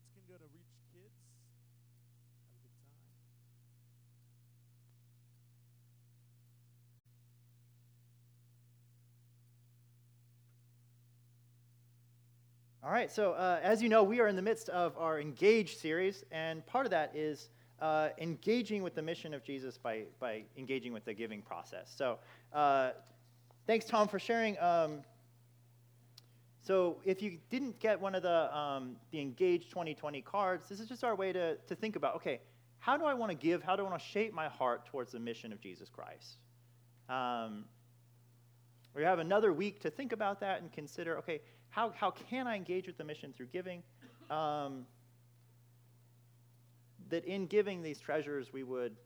Kids can go to Reach Kids. All right, so uh, as you know, we are in the midst of our Engage series, and part of that is uh, engaging with the mission of Jesus by, by engaging with the giving process. So, uh, thanks, Tom, for sharing. Um, so, if you didn't get one of the, um, the Engage 2020 cards, this is just our way to, to think about okay, how do I want to give? How do I want to shape my heart towards the mission of Jesus Christ? Um, we have another week to think about that and consider okay, how, how can I engage with the mission through giving? Um, that in giving these treasures, we would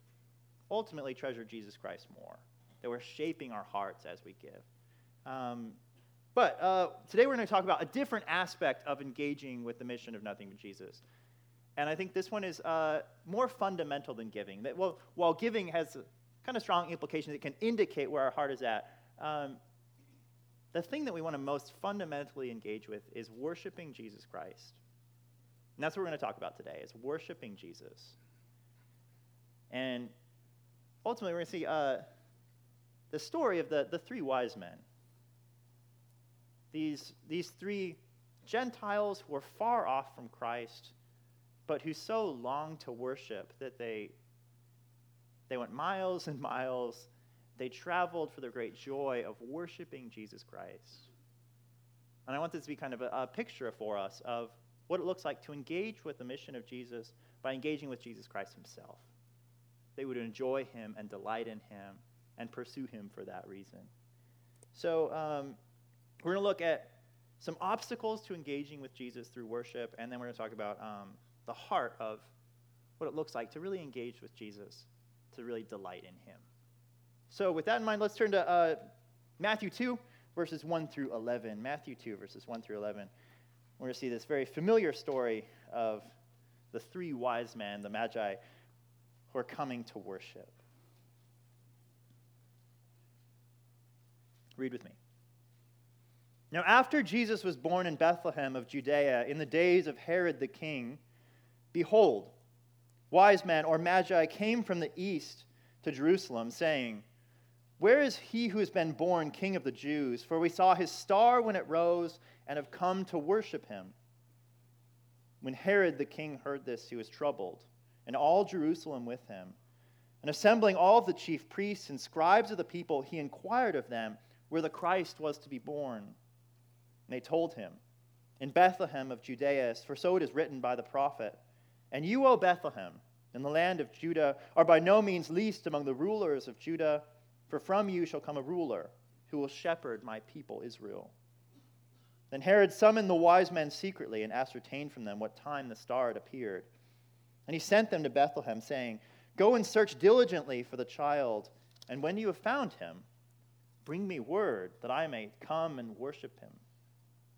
ultimately treasure Jesus Christ more, that we're shaping our hearts as we give. Um, but uh, today we're going to talk about a different aspect of engaging with the mission of Nothing But Jesus. And I think this one is uh, more fundamental than giving. That, well, while giving has kind of strong implications, it can indicate where our heart is at. Um, the thing that we want to most fundamentally engage with is worshiping Jesus Christ. And that's what we're going to talk about today, is worshiping Jesus. And ultimately, we're going to see uh, the story of the, the three wise men. These, these three Gentiles who were far off from Christ, but who so longed to worship that they, they went miles and miles. They traveled for the great joy of worshiping Jesus Christ. And I want this to be kind of a, a picture for us of what it looks like to engage with the mission of Jesus by engaging with Jesus Christ himself. They would enjoy him and delight in him and pursue him for that reason. So, um, we're going to look at some obstacles to engaging with Jesus through worship, and then we're going to talk about um, the heart of what it looks like to really engage with Jesus, to really delight in him. So, with that in mind, let's turn to uh, Matthew 2, verses 1 through 11. Matthew 2, verses 1 through 11. We're going to see this very familiar story of the three wise men, the Magi, who are coming to worship. Read with me. Now, after Jesus was born in Bethlehem of Judea in the days of Herod the king, behold, wise men or magi came from the east to Jerusalem, saying, Where is he who has been born king of the Jews? For we saw his star when it rose and have come to worship him. When Herod the king heard this, he was troubled, and all Jerusalem with him. And assembling all of the chief priests and scribes of the people, he inquired of them where the Christ was to be born. And they told him, In Bethlehem of Judea, for so it is written by the prophet. And you, O Bethlehem, in the land of Judah, are by no means least among the rulers of Judah, for from you shall come a ruler who will shepherd my people Israel. Then Herod summoned the wise men secretly and ascertained from them what time the star had appeared. And he sent them to Bethlehem, saying, Go and search diligently for the child, and when you have found him, bring me word that I may come and worship him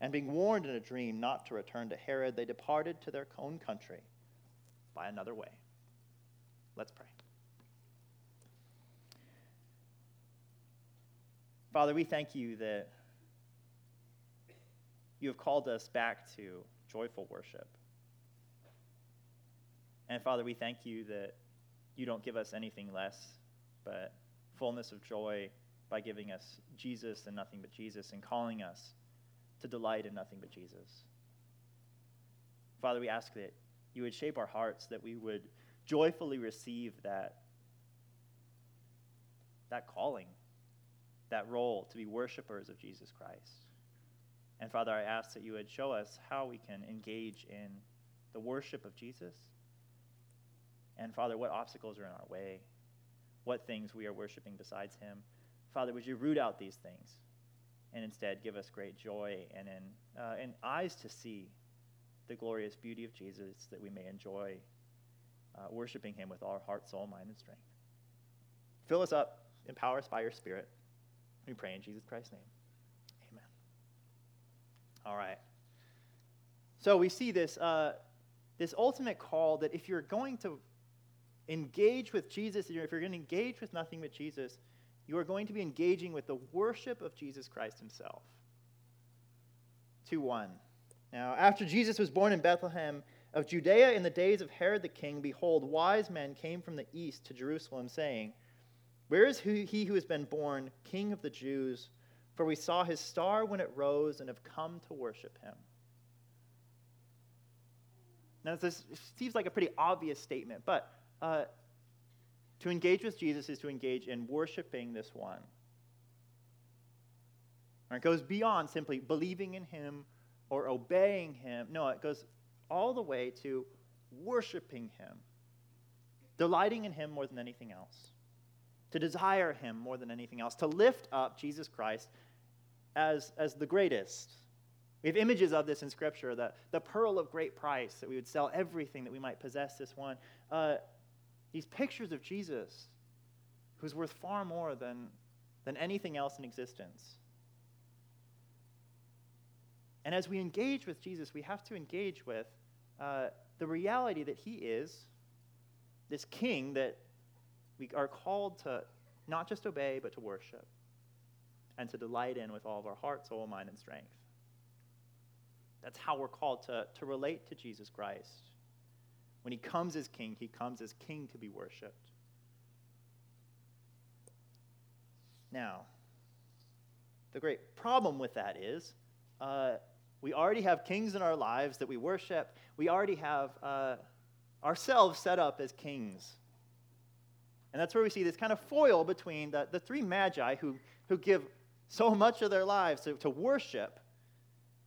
And being warned in a dream not to return to Herod, they departed to their own country by another way. Let's pray. Father, we thank you that you have called us back to joyful worship. And Father, we thank you that you don't give us anything less but fullness of joy by giving us Jesus and nothing but Jesus and calling us to delight in nothing but Jesus. Father, we ask that you would shape our hearts, that we would joyfully receive that, that calling, that role to be worshipers of Jesus Christ. And Father, I ask that you would show us how we can engage in the worship of Jesus and Father, what obstacles are in our way? What things we are worshiping besides Him? Father, would you root out these things and instead give us great joy and, in, uh, and eyes to see the glorious beauty of Jesus that we may enjoy uh, worshiping Him with all our heart, soul, mind, and strength. Fill us up, empower us by your Spirit. We pray in Jesus Christ's name. Amen. All right. So we see this, uh, this ultimate call that if you're going to engage with Jesus, if you're going to engage with nothing but Jesus, you are going to be engaging with the worship of Jesus Christ himself. 2 1. Now, after Jesus was born in Bethlehem of Judea in the days of Herod the king, behold, wise men came from the east to Jerusalem, saying, Where is he who has been born, King of the Jews? For we saw his star when it rose and have come to worship him. Now, this seems like a pretty obvious statement, but uh, to engage with Jesus is to engage in worshiping this one. It goes beyond simply believing in him or obeying him. No, it goes all the way to worshiping him, delighting in him more than anything else, to desire him more than anything else, to lift up Jesus Christ as, as the greatest. We have images of this in Scripture, the, the pearl of great price, that we would sell everything that we might possess this one. Uh, these pictures of Jesus, who's worth far more than, than anything else in existence. And as we engage with Jesus, we have to engage with uh, the reality that he is this king that we are called to not just obey, but to worship and to delight in with all of our heart, soul, mind, and strength. That's how we're called to, to relate to Jesus Christ. When he comes as king, he comes as king to be worshiped. Now, the great problem with that is uh, we already have kings in our lives that we worship. We already have uh, ourselves set up as kings. And that's where we see this kind of foil between the, the three magi who, who give so much of their lives to, to worship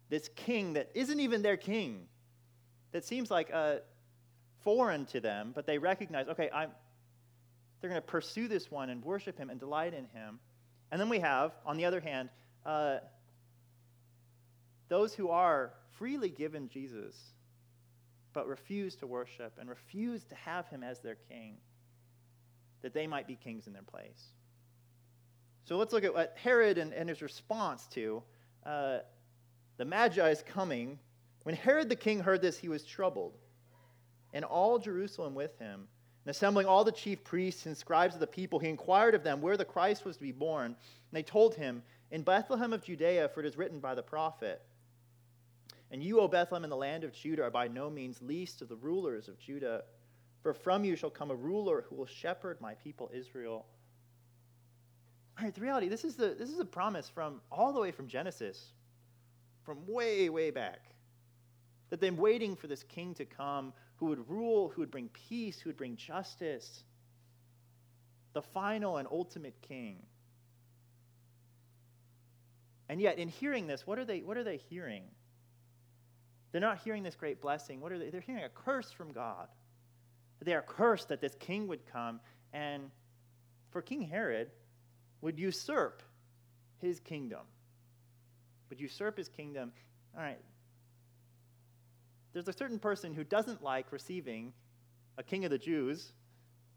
this king that isn't even their king, that seems like uh, foreign to them, but they recognize, okay, I'm, they're going to pursue this one and worship him and delight in him. And then we have, on the other hand, uh, those who are freely given Jesus, but refuse to worship and refuse to have him as their king, that they might be kings in their place. So let's look at what Herod and, and his response to uh, the Magi's coming. When Herod the king heard this, he was troubled, and all Jerusalem with him. And assembling all the chief priests and scribes of the people, he inquired of them where the Christ was to be born. And they told him, In Bethlehem of Judea, for it is written by the prophet. And you, O Bethlehem, in the land of Judah, are by no means least of the rulers of Judah. For from you shall come a ruler who will shepherd my people Israel. All right, the reality, this is, the, this is a promise from all the way from Genesis, from way, way back. That they're waiting for this king to come who would rule, who would bring peace, who would bring justice. The final and ultimate king. And yet, in hearing this, what are they, what are they hearing? They're not hearing this great blessing. What are they? They're hearing a curse from God. They are cursed that this king would come and, for King Herod, would usurp his kingdom. Would usurp his kingdom. All right. There's a certain person who doesn't like receiving a king of the Jews,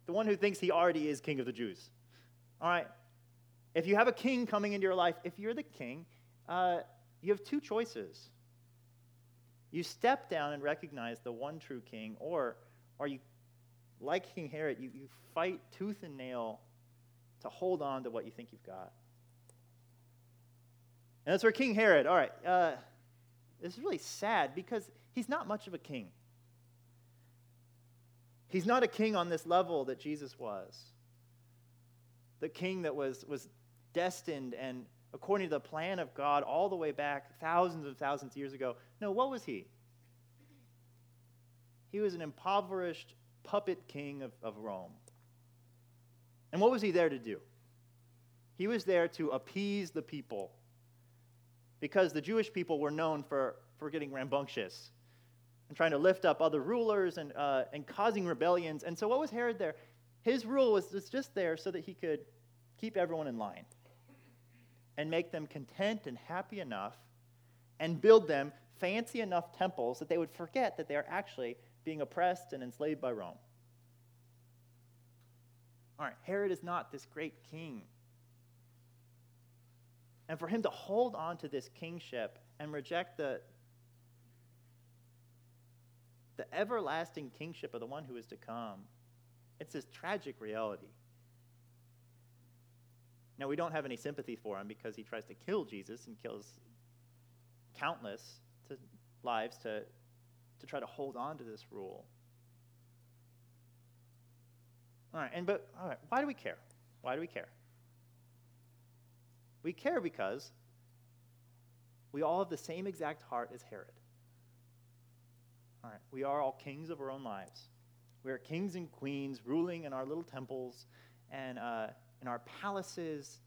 the one who thinks he already is king of the Jews. All right. If you have a king coming into your life, if you're the king, uh, you have two choices. You step down and recognize the one true king, or, or you, like King Herod, you, you fight tooth and nail to hold on to what you think you've got. And that's where King Herod, all right, uh, this is really sad because he's not much of a king. He's not a king on this level that Jesus was. The king that was, was destined and according to the plan of God all the way back thousands and thousands of years ago. No, what was he? He was an impoverished puppet king of, of Rome. And what was he there to do? He was there to appease the people because the Jewish people were known for, for getting rambunctious and trying to lift up other rulers and, uh, and causing rebellions. And so, what was Herod there? His rule was, was just there so that he could keep everyone in line and make them content and happy enough and build them fancy enough temples that they would forget that they are actually being oppressed and enslaved by Rome. All right, Herod is not this great king. And for him to hold on to this kingship and reject the, the everlasting kingship of the one who is to come, it's this tragic reality. Now, we don't have any sympathy for him because he tries to kill Jesus and kills countless to lives to, to try to hold on to this rule. All right, and but all right, why do we care? Why do we care? We care because we all have the same exact heart as Herod. All right, we are all kings of our own lives. We are kings and queens ruling in our little temples and uh, in our palaces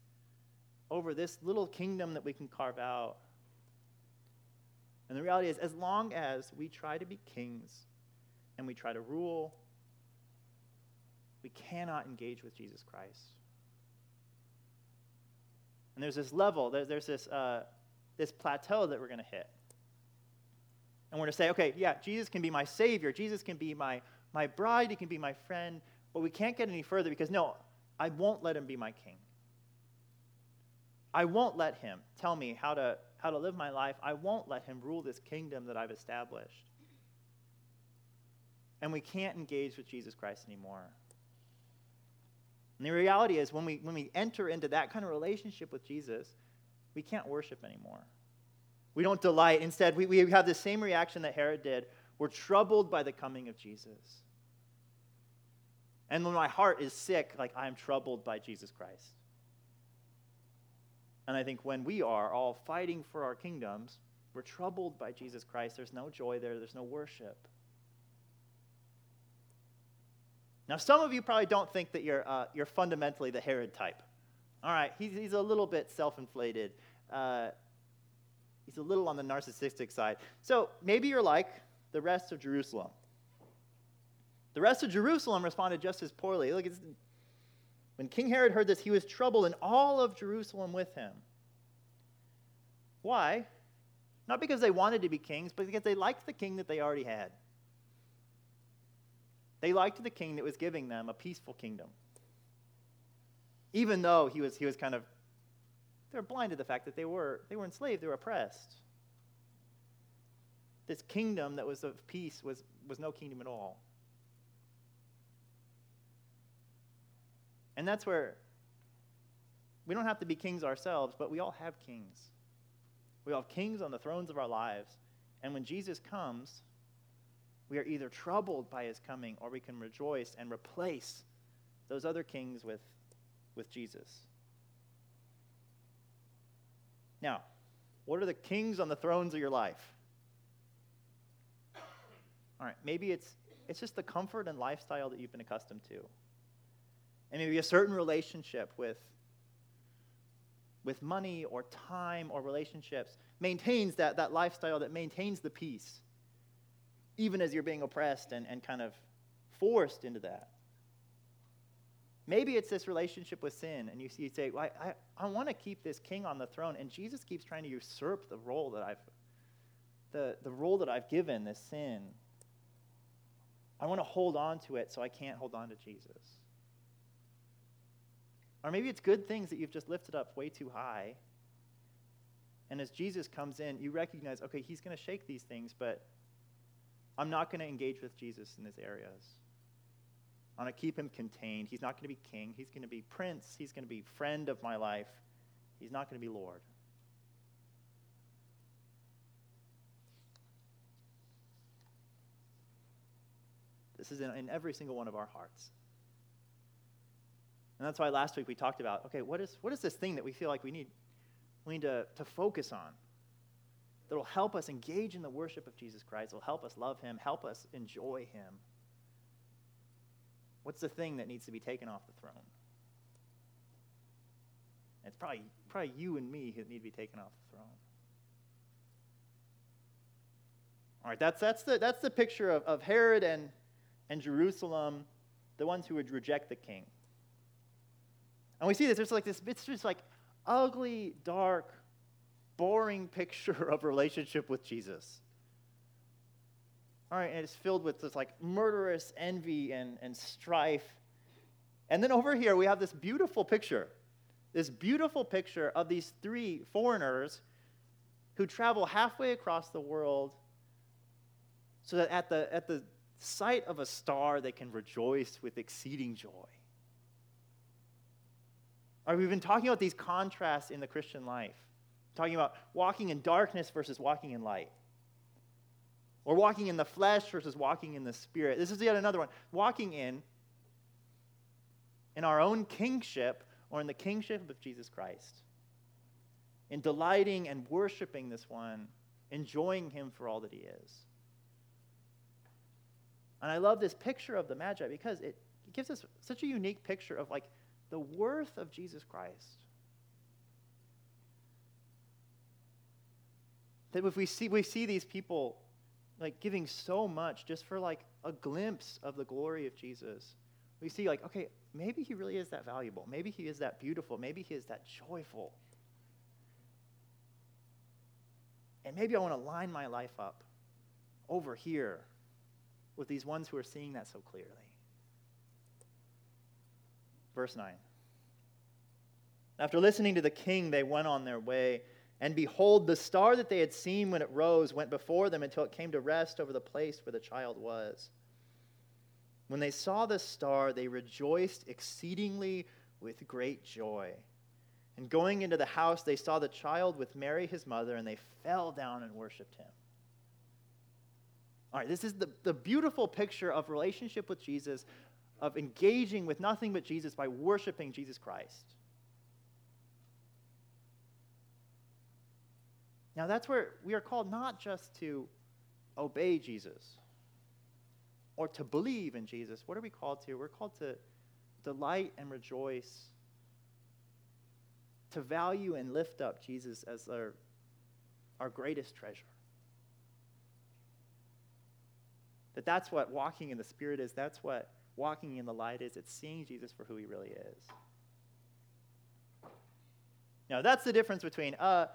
over this little kingdom that we can carve out. And the reality is, as long as we try to be kings and we try to rule, we cannot engage with Jesus Christ. And there's this level, there's this, uh, this plateau that we're going to hit. And we're to say, okay, yeah, Jesus can be my Savior. Jesus can be my, my bride. He can be my friend. But we can't get any further because, no, I won't let him be my king. I won't let him tell me how to, how to live my life. I won't let him rule this kingdom that I've established. And we can't engage with Jesus Christ anymore. And the reality is, when we, when we enter into that kind of relationship with Jesus, we can't worship anymore. We don't delight. Instead, we, we have the same reaction that Herod did. We're troubled by the coming of Jesus. And when my heart is sick, like I'm troubled by Jesus Christ. And I think when we are all fighting for our kingdoms, we're troubled by Jesus Christ. There's no joy there, there's no worship. Now, some of you probably don't think that you're, uh, you're fundamentally the Herod type. All right, he's, he's a little bit self inflated. Uh, he's a little on the narcissistic side. So maybe you're like the rest of Jerusalem. The rest of Jerusalem responded just as poorly. Look, when King Herod heard this, he was troubled, and all of Jerusalem with him. Why? Not because they wanted to be kings, but because they liked the king that they already had. They liked the king that was giving them a peaceful kingdom. Even though he was, he was kind of, they were blind to the fact that they were, they were enslaved, they were oppressed. This kingdom that was of peace was, was no kingdom at all. And that's where we don't have to be kings ourselves, but we all have kings. We all have kings on the thrones of our lives. And when Jesus comes, we are either troubled by his coming or we can rejoice and replace those other kings with, with Jesus. Now, what are the kings on the thrones of your life? All right, maybe it's, it's just the comfort and lifestyle that you've been accustomed to. And maybe a certain relationship with, with money or time or relationships maintains that, that lifestyle that maintains the peace even as you're being oppressed and, and kind of forced into that. Maybe it's this relationship with sin, and you, say, well, I, I, I want to keep this king on the throne, and Jesus keeps trying to usurp the role that I've, the, the role that I've given this sin. I want to hold on to it so I can't hold on to Jesus. Or maybe it's good things that you've just lifted up way too high. And as Jesus comes in, you recognize, okay, he's going to shake these things, but I'm not going to engage with Jesus in these areas. I'm going to keep him contained. He's not going to be king. He's going to be prince. He's going to be friend of my life. He's not going to be Lord. This is in, in, every single one of our hearts. And that's why last week we talked about okay, what is, what is this thing that we feel like we need, we need to, to focus on? that will help us engage in the worship of Jesus Christ, will help us love him, help us enjoy him. What's the thing that needs to be taken off the throne? It's probably, probably you and me who need to be taken off the throne. All right, that's, that's, the, that's the picture of, of Herod and, and Jerusalem, the ones who would reject the king. And we see this, there's like this, it's just like ugly, dark, boring picture of relationship with Jesus. All right, and it's filled with this like murderous envy and, and strife. And then over here, we have this beautiful picture. This beautiful picture of these three foreigners who travel halfway across the world so that at the, at the sight of a star, they can rejoice with exceeding joy. All right, we've been talking about these contrasts in the Christian life, talking about walking in darkness versus walking in light, or walking in the flesh versus walking in the spirit. This is yet another one. Walking in in our own kingship or in the kingship of Jesus Christ, in delighting and worshiping this one, enjoying him for all that he is. And I love this picture of the Magi because it, gives us such a unique picture of like the worth of Jesus Christ. That if we see we see these people like giving so much just for like a glimpse of the glory of Jesus, we see like, okay, maybe he really is that valuable. Maybe he is that beautiful. Maybe he is that joyful. And maybe I want to line my life up over here with these ones who are seeing that so clearly. Verse 9. After listening to the king, they went on their way. And behold, the star that they had seen when it rose went before them until it came to rest over the place where the child was. When they saw the star, they rejoiced exceedingly with great joy. And going into the house, they saw the child with Mary, his mother, and they fell down and worshiped him. All right, this is the, the beautiful picture of relationship with Jesus, of engaging with nothing but Jesus by worshiping Jesus Christ. Now, that's where we are called not just to obey Jesus or to believe in Jesus. What are we called to? We're called to delight and rejoice, to value and lift up Jesus as our, our greatest treasure. That that's what walking in the Spirit is. That's what walking in the light is. It's seeing Jesus for who he really is. Now, that's the difference between, uh,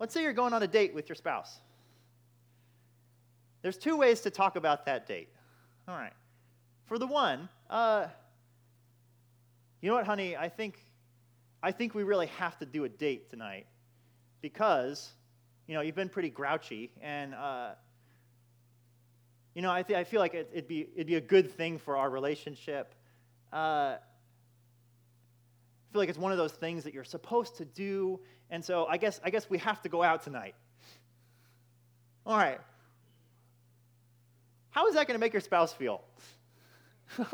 let's say you're going on a date with your spouse. There's two ways to talk about that date. All right. For the one, uh, you know what, honey? I think, I think we really have to do a date tonight because, you know, you've been pretty grouchy, and, uh, you know, I, th- I feel like it, would be, it'd be a good thing for our relationship. Uh, I feel like it's one of those things that you're supposed to do, and so I guess, I guess we have to go out tonight. All right. How is that going to make your spouse feel?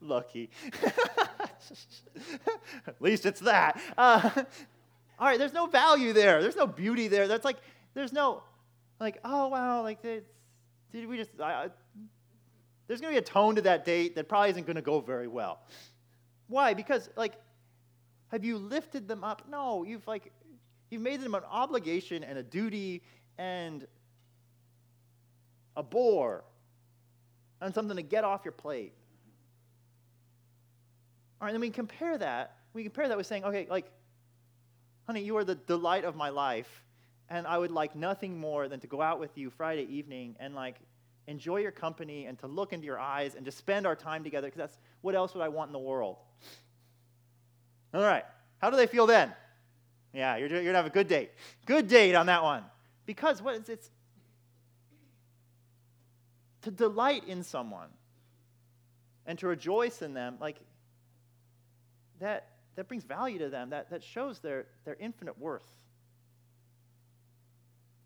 Lucky. At least it's that. Uh, all right, there's no value there. There's no beauty there. That's like, there's no, like, oh, wow, like, did we just, I, there's going to be a tone to that date that probably isn't going to go very well. Why? Because, like, have you lifted them up? No, you've, like, you've made them an obligation and a duty and a bore, and something to get off your plate. All right, then we compare that. We compare that with saying, okay, like, honey, you are the delight of my life, and I would like nothing more than to go out with you Friday evening and like enjoy your company and to look into your eyes and to spend our time together because that's what else would I want in the world? All right, how do they feel then? Yeah, you're, you're gonna have a good date. Good date on that one. Because what is it's to delight in someone and to rejoice in them, like that, that brings value to them. That, that shows their, their infinite worth.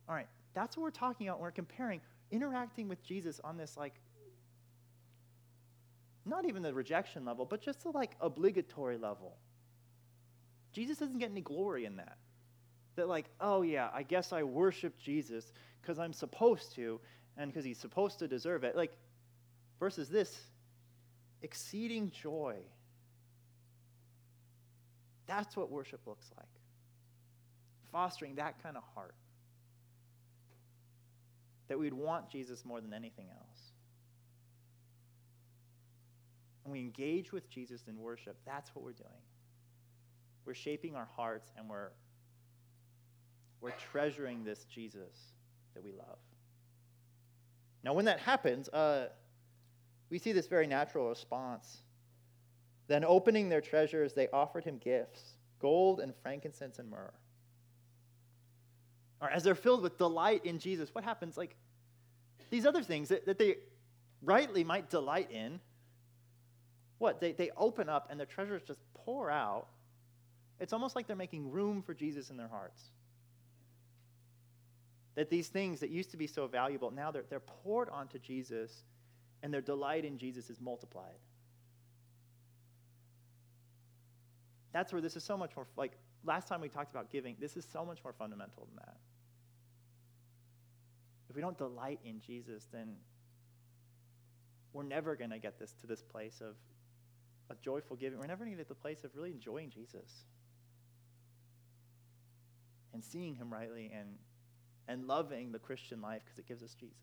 All right, that's what we're talking about when we're comparing interacting with Jesus on this, like, not even the rejection level, but just the like obligatory level. Jesus doesn't get any glory in that. That, like, oh yeah, I guess I worship Jesus because I'm supposed to, and because he's supposed to deserve it. Like, versus this exceeding joy. That's what worship looks like. Fostering that kind of heart. That we'd want Jesus more than anything else. And we engage with Jesus in worship. That's what we're doing. We're shaping our hearts and we're, we're treasuring this Jesus that we love. Now, when that happens, uh, we see this very natural response. Then, opening their treasures, they offered him gifts gold and frankincense and myrrh. Or as they're filled with delight in Jesus, what happens? Like these other things that, that they rightly might delight in, what? They, they open up and their treasures just pour out. It's almost like they're making room for Jesus in their hearts. That these things that used to be so valuable, now they're, they're poured onto Jesus and their delight in Jesus is multiplied. That's where this is so much more, like last time we talked about giving, this is so much more fundamental than that. If we don't delight in Jesus, then we're never going to get this to this place of a joyful giving. We're never going to get to the place of really enjoying Jesus and seeing him rightly and, and loving the Christian life because it gives us Jesus.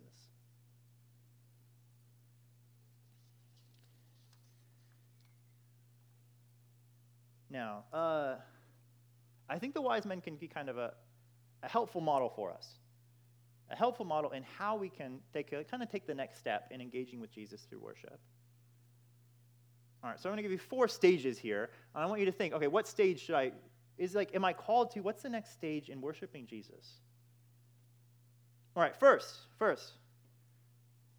Now, uh, I think the wise men can be kind of a, a helpful model for us. A helpful model in how we can take a, kind of take the next step in engaging with Jesus through worship. All right, so I'm going to give you four stages here. And I want you to think, okay, what stage should I, is like, am I called to, what's the next stage in worshiping Jesus? All right, first, first,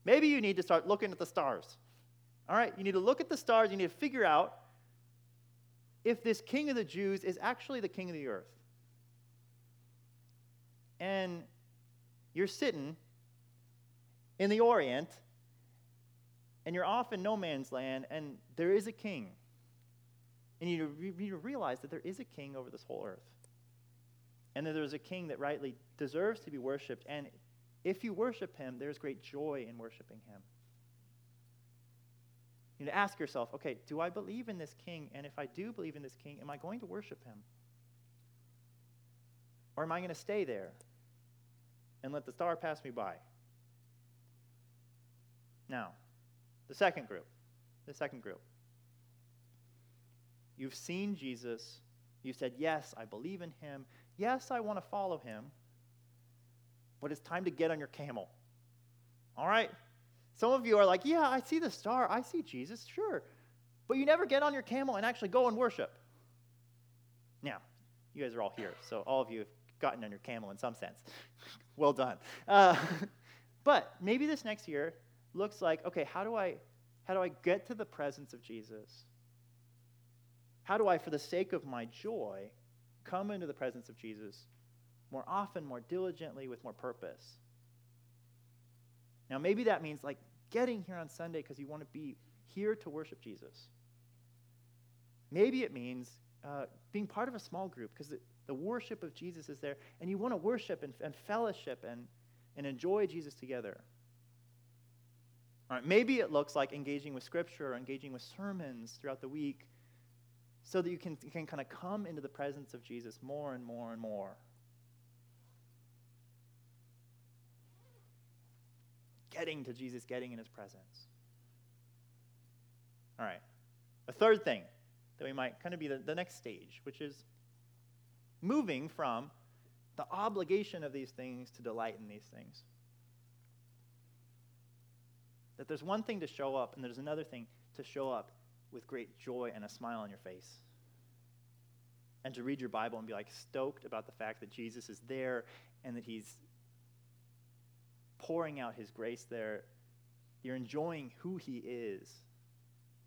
maybe you need to start looking at the stars. All right, you need to look at the stars, you need to figure out if this king of the Jews is actually the king of the earth. And you're sitting in the Orient, and you're off in no man's land, and there is a king. And you need to realize that there is a king over this whole earth. And that there's a king that rightly deserves to be worshiped. And if you worship him, there's great joy in worshiping him. You need to ask yourself okay, do I believe in this king? And if I do believe in this king, am I going to worship him? Or am I going to stay there and let the star pass me by? Now, the second group. The second group. You've seen Jesus. You said, Yes, I believe in him. Yes, I want to follow him. But it's time to get on your camel. All right? Some of you are like, yeah, I see the star. I see Jesus, sure. But you never get on your camel and actually go and worship. Now, you guys are all here, so all of you have gotten on your camel in some sense. well done. Uh, but maybe this next year looks like, okay, how do I how do I get to the presence of Jesus? How do I, for the sake of my joy, come into the presence of Jesus more often, more diligently, with more purpose? Now, maybe that means like getting here on Sunday because you want to be here to worship Jesus. Maybe it means uh, being part of a small group because the, the, worship of Jesus is there and you want to worship and, and fellowship and, and enjoy Jesus together. All right, maybe it looks like engaging with Scripture or engaging with sermons throughout the week so that you can, can kind of come into the presence of Jesus more and more and more. getting to Jesus, getting in his presence. All right. A third thing that we might kind of be the, the next stage, which is moving from the obligation of these things to delight in these things. That there's one thing to show up, and there's another thing to show up with great joy and a smile on your face. And to read your Bible and be like stoked about the fact that Jesus is there and that he's pouring out his grace there. You're enjoying who he is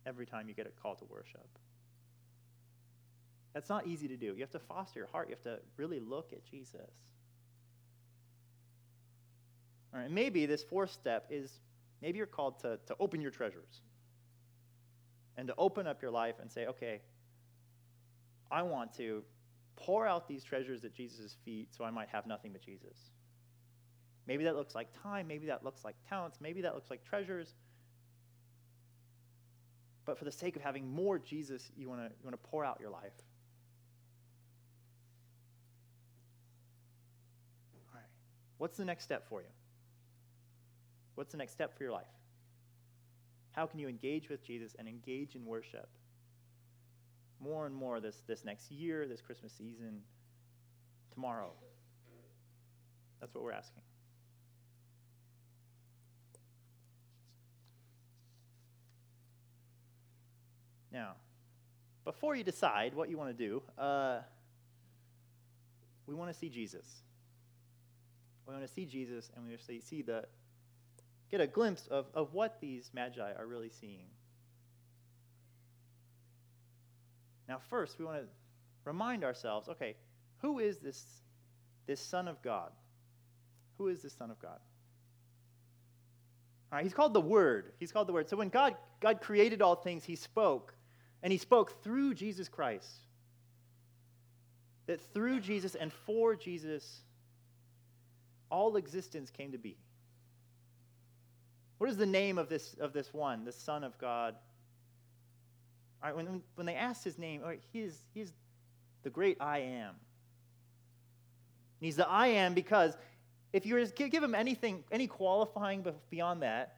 every time you get a call to worship. That's not easy to do. You have to foster your heart. You have to really look at Jesus. All right, maybe this fourth step is maybe you're called to, to open your treasures and to open up your life and say, okay, I want to pour out these treasures at Jesus' feet so I might have nothing but Jesus. Maybe that looks like time. Maybe that looks like talents. Maybe that looks like treasures. But for the sake of having more Jesus, you want to you want to pour out your life. All right. What's the next step for you? What's the next step for your life? How can you engage with Jesus and engage in worship more and more this, this next year, this Christmas season, tomorrow? That's what we're asking. Now, before you decide what you want to do, uh, we want to see Jesus. We want to see Jesus, and we want to see the get a glimpse of, of what these magi are really seeing. Now, first, we want to remind ourselves okay, who is this, this Son of God? Who is this Son of God? All right, he's called the Word. He's called the Word. So when God, God created all things, he spoke, and he spoke through Jesus Christ. That through Jesus and for Jesus, all existence came to be. What is the name of this, of this one, the Son of God? All right, when, when they asked his name, all right, he's, he's the great I am. And he's the I am because if you were to give him anything, any qualifying beyond that,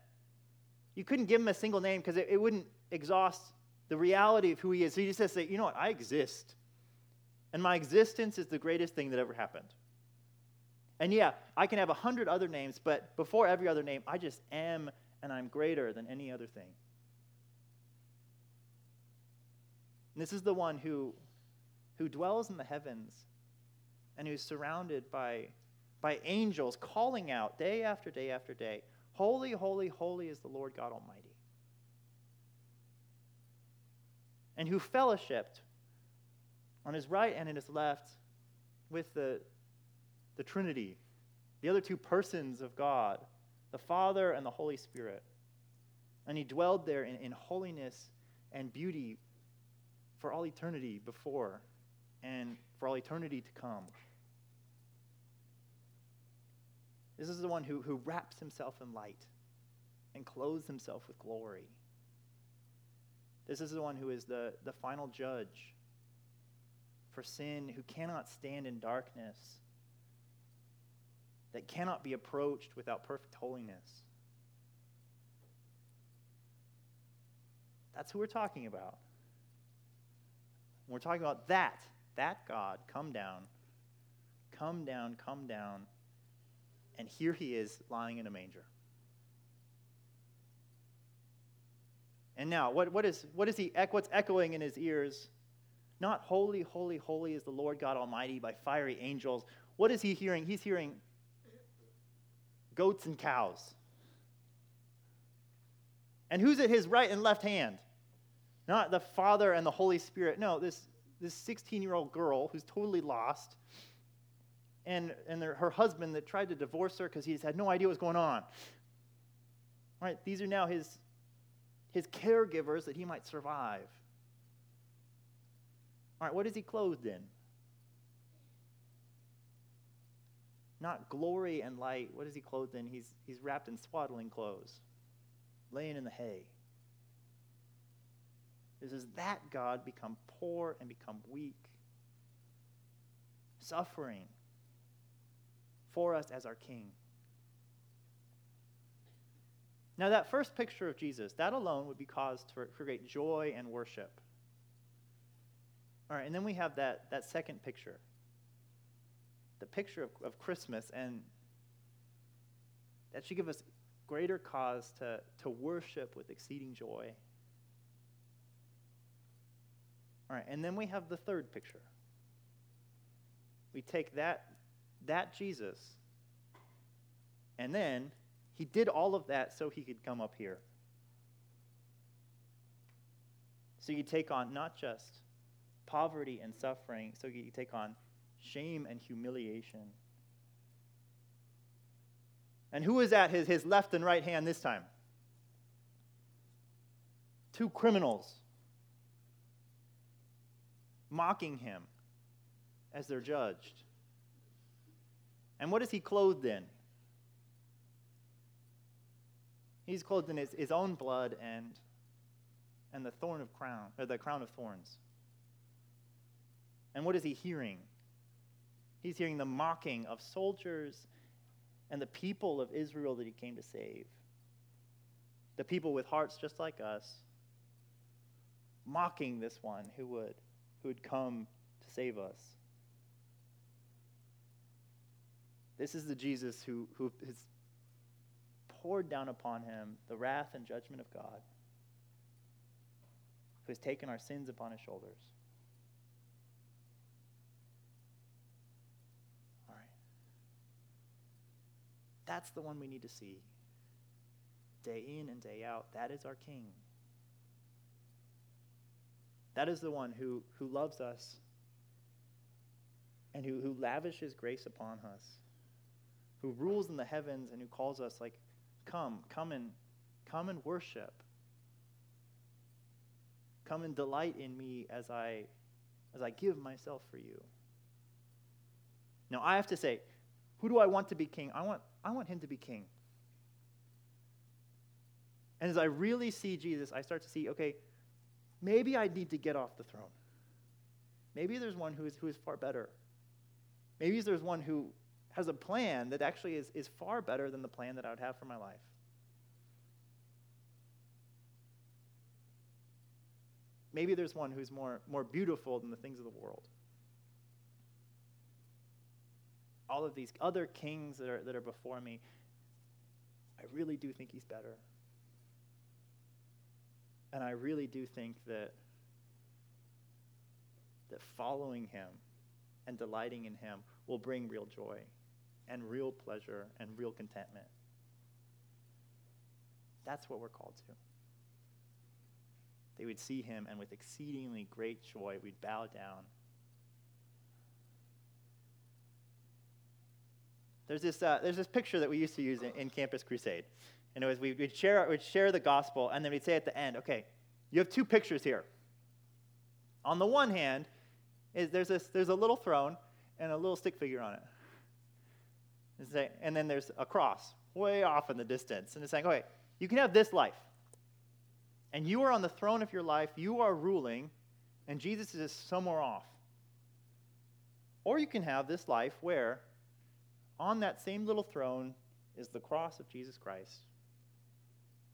you couldn't give him a single name because it, it wouldn't exhaust the reality of who he is. So he just says, you know what, I exist. And my existence is the greatest thing that ever happened. And yeah, I can have a hundred other names, but before every other name, I just am and I'm greater than any other thing. And this is the one who, who dwells in the heavens and who's surrounded by, by angels calling out day after day after day Holy, holy, holy is the Lord God Almighty. And who fellowshipped on his right and in his left with the, the Trinity, the other two persons of God, the Father and the Holy Spirit. And he dwelled there in, in holiness and beauty for all eternity before and for all eternity to come. This is the one who, who wraps himself in light and clothes himself with glory. This is the one who is the, the final judge for sin, who cannot stand in darkness, that cannot be approached without perfect holiness. That's who we're talking about. We're talking about that, that God, come down, come down, come down and here he is lying in a manger. And now, what, what, is, what is he, what's echoing in his ears? Not holy, holy, holy is the Lord God Almighty by fiery angels. What is he hearing? He's hearing goats and cows. And who's at his right and left hand? Not the Father and the Holy Spirit. No, this, this 16 year old girl who's totally lost and, and their, her husband that tried to divorce her because he had no idea what's going on. Right? These are now his, his caregivers that he might survive. All right, what is he clothed in? Not glory and light. What is he clothed in? He's, he's wrapped in swaddling clothes, laying in the hay. This is that God become poor and become weak, suffering, for us as our king. Now, that first picture of Jesus, that alone would be cause for, for great joy and worship. All right, and then we have that, that second picture the picture of, of Christmas, and that should give us greater cause to, to worship with exceeding joy. All right, and then we have the third picture. We take that that Jesus. And then he did all of that so he could come up here. So you take on not just poverty and suffering, so you take on shame and humiliation. And who is at his, his left and right hand this time? Two criminals mocking him as they're judged. And what is he clothed in? He's clothed in his, his own blood and, and the thorn of crown, or the crown of thorns. And what is he hearing? He's hearing the mocking of soldiers and the people of Israel that he came to save. The people with hearts just like us, mocking this one who would, who would come to save us. This is the Jesus who, who has poured down upon him the wrath and judgment of God, who has taken our sins upon his shoulders. That's the one we need to see. Day in and day out. That is our King. That is the one who, who loves us and who, who lavishes grace upon us, who rules in the heavens and who calls us like, come, come and come and worship. Come and delight in me as I as I give myself for you. Now I have to say, who do I want to be king? I want I want him to be king. And as I really see Jesus, I start to see, okay, maybe I need to get off the throne. Maybe there's one who is, who is far better. Maybe there's one who has a plan that actually is, is far better than the plan that I would have for my life. Maybe there's one who's more, more beautiful than the things of the world. All of these other kings that are, that are before me, I really do think he's better. And I really do think that, that following him and delighting in him will bring real joy and real pleasure and real contentment. That's what we're called to. They would see him, and with exceedingly great joy, we'd bow down. There's this, uh, there's this picture that we used to use in, in Campus Crusade. And it was we, would share, we'd share the gospel, and then we'd say at the end, okay, you have two pictures here. On the one hand, is there's, this, there's a little throne and a little stick figure on it. And then there's a cross way off in the distance. And it's saying, okay, you can have this life. And you are on the throne of your life, you are ruling, and Jesus is somewhere off. Or you can have this life where on that same little throne is the cross of Jesus Christ.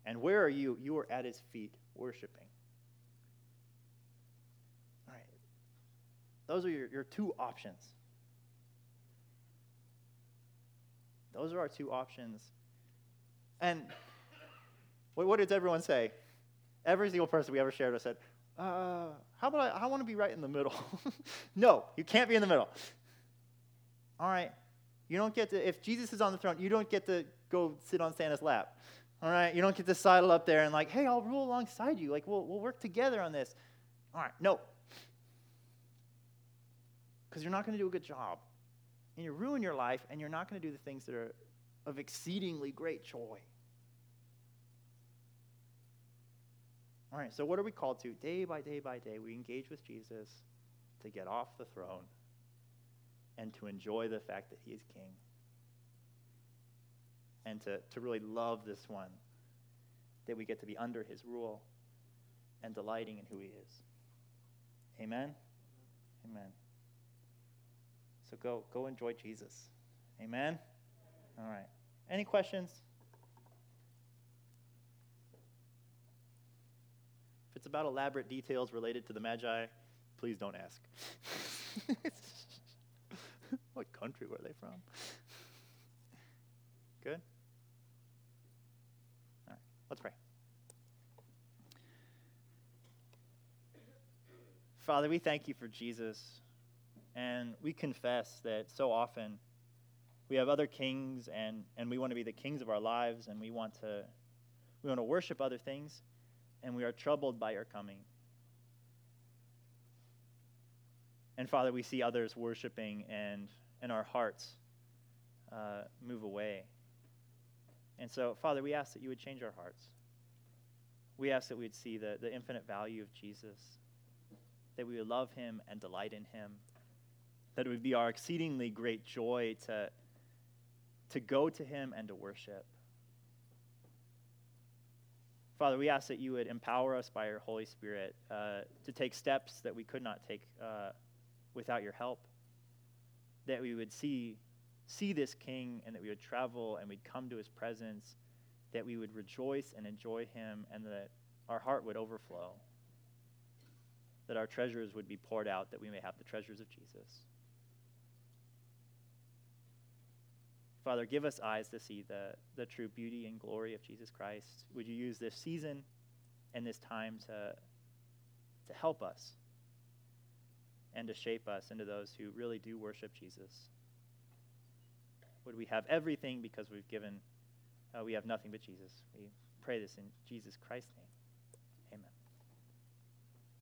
And where are you? You are at his feet worshiping. All right. Those are your, your two options. Those are our two options. And what, what did everyone say? Every single person we ever shared with said, uh, how about I, I want to be right in the middle. no, you can't be in the middle. All right. You don't get to, if Jesus is on the throne, you don't get to go sit on Santa's lap. All right. You don't get to sidle up there and, like, hey, I'll rule alongside you. Like, we'll, we'll work together on this. All right. No. Because you're not going to do a good job. And you ruin your life, and you're not going to do the things that are of exceedingly great joy. All right, so what are we called to? Day by day by day, we engage with Jesus to get off the throne and to enjoy the fact that he is king. And to, to really love this one, that we get to be under his rule and delighting in who he is. Amen? Amen. So go, go enjoy Jesus. Amen? All right. Any questions? If it's about elaborate details related to the Magi, please don't ask. what country were they from? Good? All right, let's pray. Father, we thank you for Jesus, and we confess that so often we have other kings, and, and we want to be the kings of our lives, and we want to we want to worship other things and we are troubled by your coming. And Father, we see others worshiping, and, and our hearts uh, move away. And so, Father, we ask that you would change our hearts. We ask that we'd see the, the infinite value of Jesus, that we would love him and delight in him, that it would be our exceedingly great joy to, to go to him and to worship. Father, we ask that you would empower us by your Holy Spirit uh, to take steps that we could not take uh, without your help. That we would see, see this King and that we would travel and we'd come to his presence, that we would rejoice and enjoy him, and that our heart would overflow. That our treasures would be poured out, that we may have the treasures of Jesus. Father, give us eyes to see the, the true beauty and glory of Jesus Christ. Would you use this season and this time to, to help us and to shape us into those who really do worship Jesus. Would we have everything because we've given, uh, we have nothing but Jesus? We pray this in Jesus Christ's name.